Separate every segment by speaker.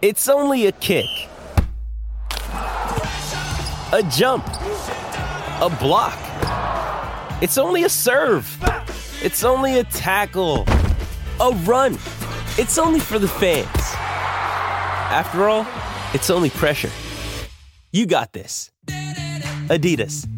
Speaker 1: It's only a kick, a jump, a block. It's only a serve. It's only a tackle, a run. It's only for the fans. After all, it's only pressure. You got this. Adidas.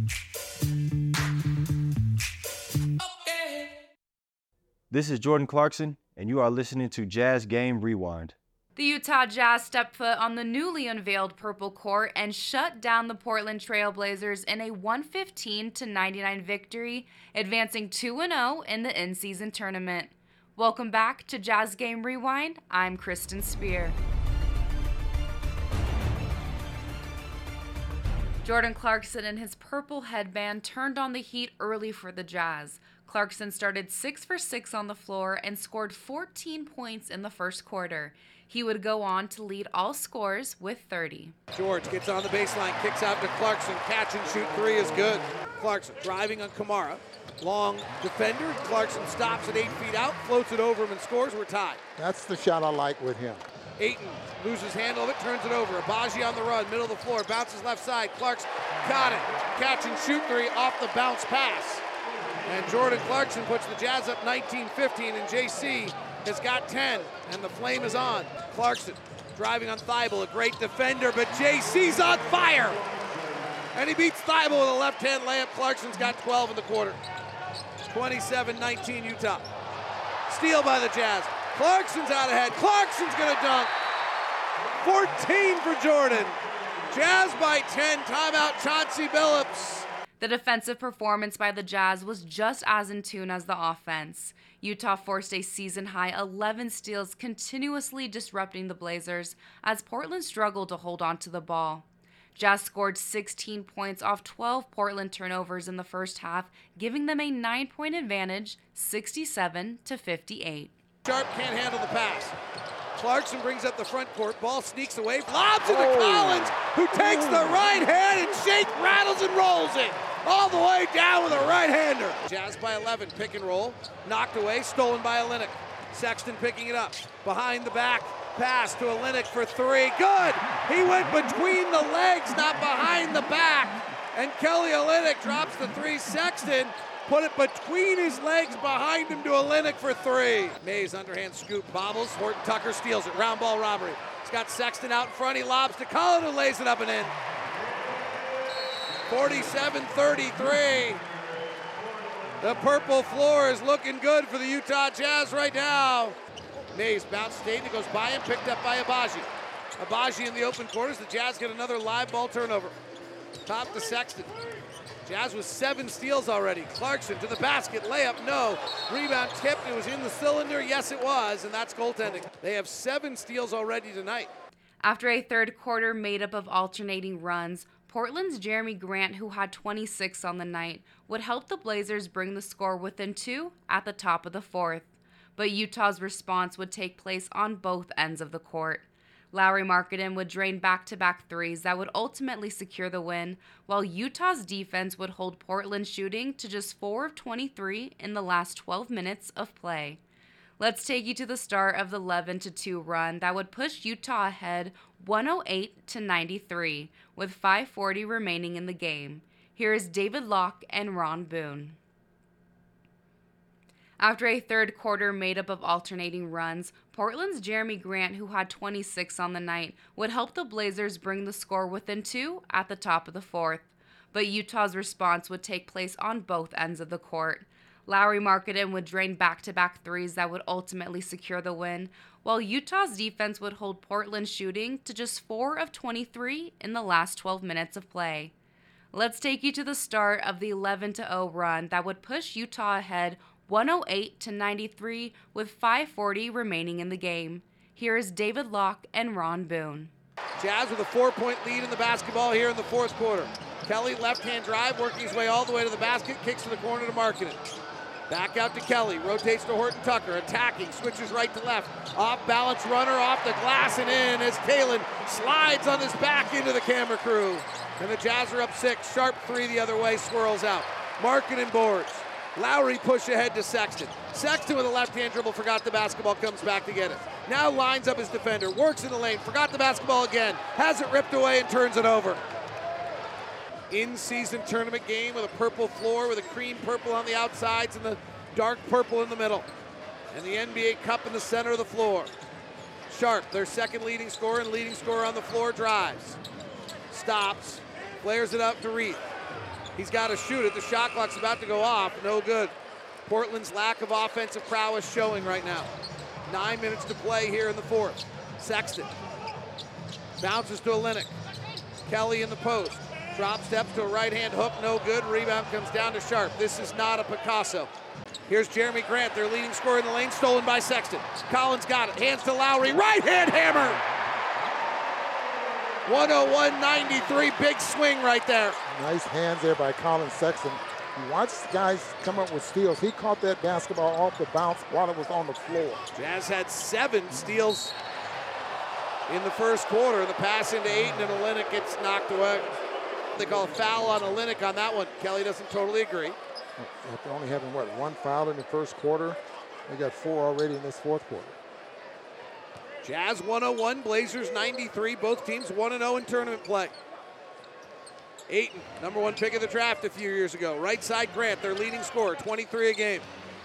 Speaker 2: This is Jordan Clarkson, and you are listening to Jazz Game Rewind.
Speaker 3: The Utah Jazz stepped foot on the newly unveiled purple court and shut down the Portland Trailblazers in a 115 99 victory, advancing 2 0 in the in-season tournament. Welcome back to Jazz Game Rewind. I'm Kristen Spear. Jordan Clarkson and his purple headband turned on the heat early for the Jazz. Clarkson started 6 for 6 on the floor and scored 14 points in the first quarter. He would go on to lead all scores with 30.
Speaker 4: George gets on the baseline, kicks out to Clarkson. Catch and shoot three is good. Clarkson driving on Camara. Long defender. Clarkson stops at eight feet out, floats it over him, and scores. We're tied.
Speaker 5: That's the shot I like with him.
Speaker 4: Ayton loses handle of it, turns it over. Agbaji on the run, middle of the floor, bounces left side. Clarkson got it. Catch and shoot three off the bounce pass. And Jordan Clarkson puts the Jazz up 19-15, and JC has got 10, and the flame is on. Clarkson driving on Thybulle, a great defender, but JC's on fire. And he beats Thybulle with a left-hand layup. Clarkson's got 12 in the quarter. 27-19 Utah. Steal by the Jazz. Clarkson's out ahead. Clarkson's gonna dunk. 14 for Jordan. Jazz by 10. Timeout Chauncey Billups.
Speaker 3: The defensive performance by the Jazz was just as in tune as the offense. Utah forced a season high 11 steals, continuously disrupting the Blazers as Portland struggled to hold on to the ball. Jazz scored 16 points off 12 Portland turnovers in the first half, giving them a 9-point advantage, 67 to 58.
Speaker 4: Sharpe can't handle the pass. Clarkson brings up the front court. Ball sneaks away. Lobs it to oh. Collins, who takes the right hand and shake, rattles, and rolls it all the way down with a right-hander. Jazz by 11, pick and roll, knocked away, stolen by Olynyk. Sexton picking it up, behind the back, pass to Olynyk for three, good! He went between the legs, not behind the back, and Kelly Olynyk drops the three. Sexton put it between his legs behind him to Olynyk for three. Mays underhand scoop, bobbles, Horton Tucker steals it, round ball robbery. He's got Sexton out in front, he lobs to Collins who lays it up and in. 47-33. The purple floor is looking good for the Utah Jazz right now. Mays bounce state and goes by him, picked up by Agbaji. Agbaji in the open quarters. The Jazz get another live ball turnover. Top to Sexton. Jazz with seven steals already. Clarkson to the basket, layup, no. Rebound tipped, it was in the cylinder, yes it was, and that's goaltending. They have seven steals already tonight.
Speaker 3: After a third quarter made up of alternating runs, Portland's Jerami Grant, who had 26 on the night, would help the Blazers bring the score within two at the top of the fourth. But Utah's response would take place on both ends of the court. Lauri Markkanen would drain back to back threes that would ultimately secure the win, while Utah's defense would hold Portland shooting to just 4 of 23 in the last 12 minutes of play. Let's take you to the start of the 11 2 run that would push Utah ahead 108 to 93 with 540 remaining in the game. Here is David Locke and Ron Boone. After a third quarter made up of alternating runs, Portland's Jerami Grant, who had 26 on the night, would help the Blazers bring the score within two at the top of the fourth. But Utah's response would take place on both ends of the court. Lauri Markkanen would drain back to back threes that would ultimately secure the win, while Utah's defense would hold Portland shooting to just 4 of 23 in the last 12 minutes of play. Let's take you to the start of the 11 0 run that would push Utah ahead 108 to 93 with 540 remaining in the game. Here is David Locke and Ron Boone.
Speaker 4: Jazz with a four point lead in the basketball here in the fourth quarter. Kelly left hand drive, working his way all the way to the basket, kicks to the corner to Markkanen. Back out to Kelly, rotates to Horton Tucker, attacking, switches right to left. Off balance runner, off the glass and in as Talen slides on his back into the camera crew. And the Jazz are up six. Sharpe three the other way, swirls out. Markkanen boards. Lauri push ahead to Sexton. Sexton with a left hand dribble, forgot the basketball, comes back to get it. Now lines up his defender, works in the lane, forgot the basketball again, has it ripped away and turns it over. In season tournament game with a purple floor with a cream purple on the outsides and the dark purple in the middle. And the NBA Cup in the center of the floor. Sharpe, their second leading scorer and leading scorer on the floor, drives. Stops, flares it up to Reed. He's got to shoot it. The shot clock's about to go off. No good. Portland's lack of offensive prowess showing right now. Nine minutes to play here in the fourth. Sexton bounces to Olynyk. Kelly in the post. Drop steps to a right hand hook, no good. Rebound comes down to Sharpe. This is not a Picasso. Here's Jerami Grant, their leading scorer in the lane, stolen by Sexton. Collins got it, hands to Lauri, right hand hammer. 101-93, big swing right there.
Speaker 5: Nice hands there by Collin Sexton. You watch guys come up with steals. He caught that basketball off the bounce while it was on the floor.
Speaker 4: Jazz had seven steals in the first quarter. The pass into Ayton and Olynyk gets knocked away. They call a foul on Olynyk on that one. Kelly doesn't totally agree.
Speaker 5: After only having, what, one foul in the first quarter, they got four already in this fourth quarter.
Speaker 4: Jazz 101, Blazers 93. Both teams 1 0 in tournament play. Ayton, number one pick of the draft a few years ago. Right side Grant, their leading scorer, 23 a game.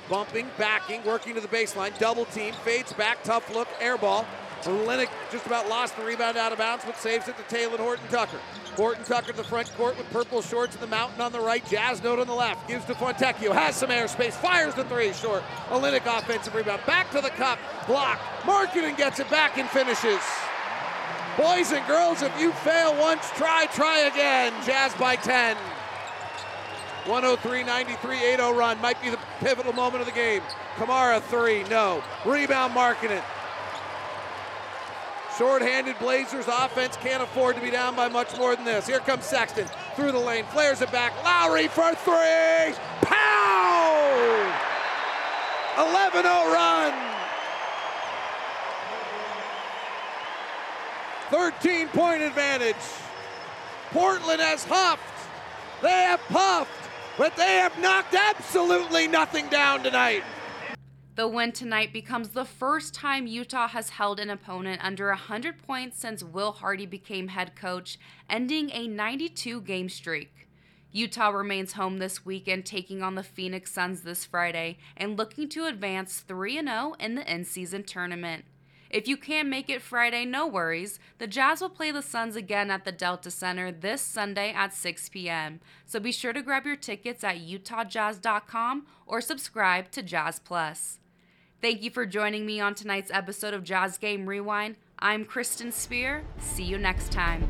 Speaker 4: Bumping, backing, working to the baseline, double team, fades back, tough look, air ball. Olynyk just about lost the rebound out of bounds, but saves it to Talen Horton Tucker. Horton Tucker to the front court with purple shorts and the mountain on the right. Jazz note on the left. Gives to Fontecchio. Has some airspace. Fires the three short. Olynyk offensive rebound. Back to the cup. Block. Markkanen gets it back and finishes. Boys and girls, if you fail once, try, try again. Jazz by 10. 103-93, 8-0 run. Might be the pivotal moment of the game. Camara, three, no. Rebound Markkanen. Short-handed Blazers offense can't afford to be down by much more than this. Here comes Sexton through the lane, flares it back. Lauri for three. Pow! 11-0 run. 13-point advantage. Portland has huffed. They have puffed, but they have knocked absolutely nothing down tonight.
Speaker 3: The win tonight becomes the first time Utah has held an opponent under 100 points since Will Hardy became head coach, ending a 92 game streak. Utah remains home this weekend, taking on the Phoenix Suns this Friday and looking to advance 3 0 in the in season tournament. If you can't make it Friday, no worries. The Jazz will play the Suns again at the Delta Center this Sunday at 6 p.m. So be sure to grab your tickets at utahjazz.com or subscribe to Jazz Plus. Thank you for joining me on tonight's episode of Jazz Game Rewind. I'm Kristen Spear. See you next time.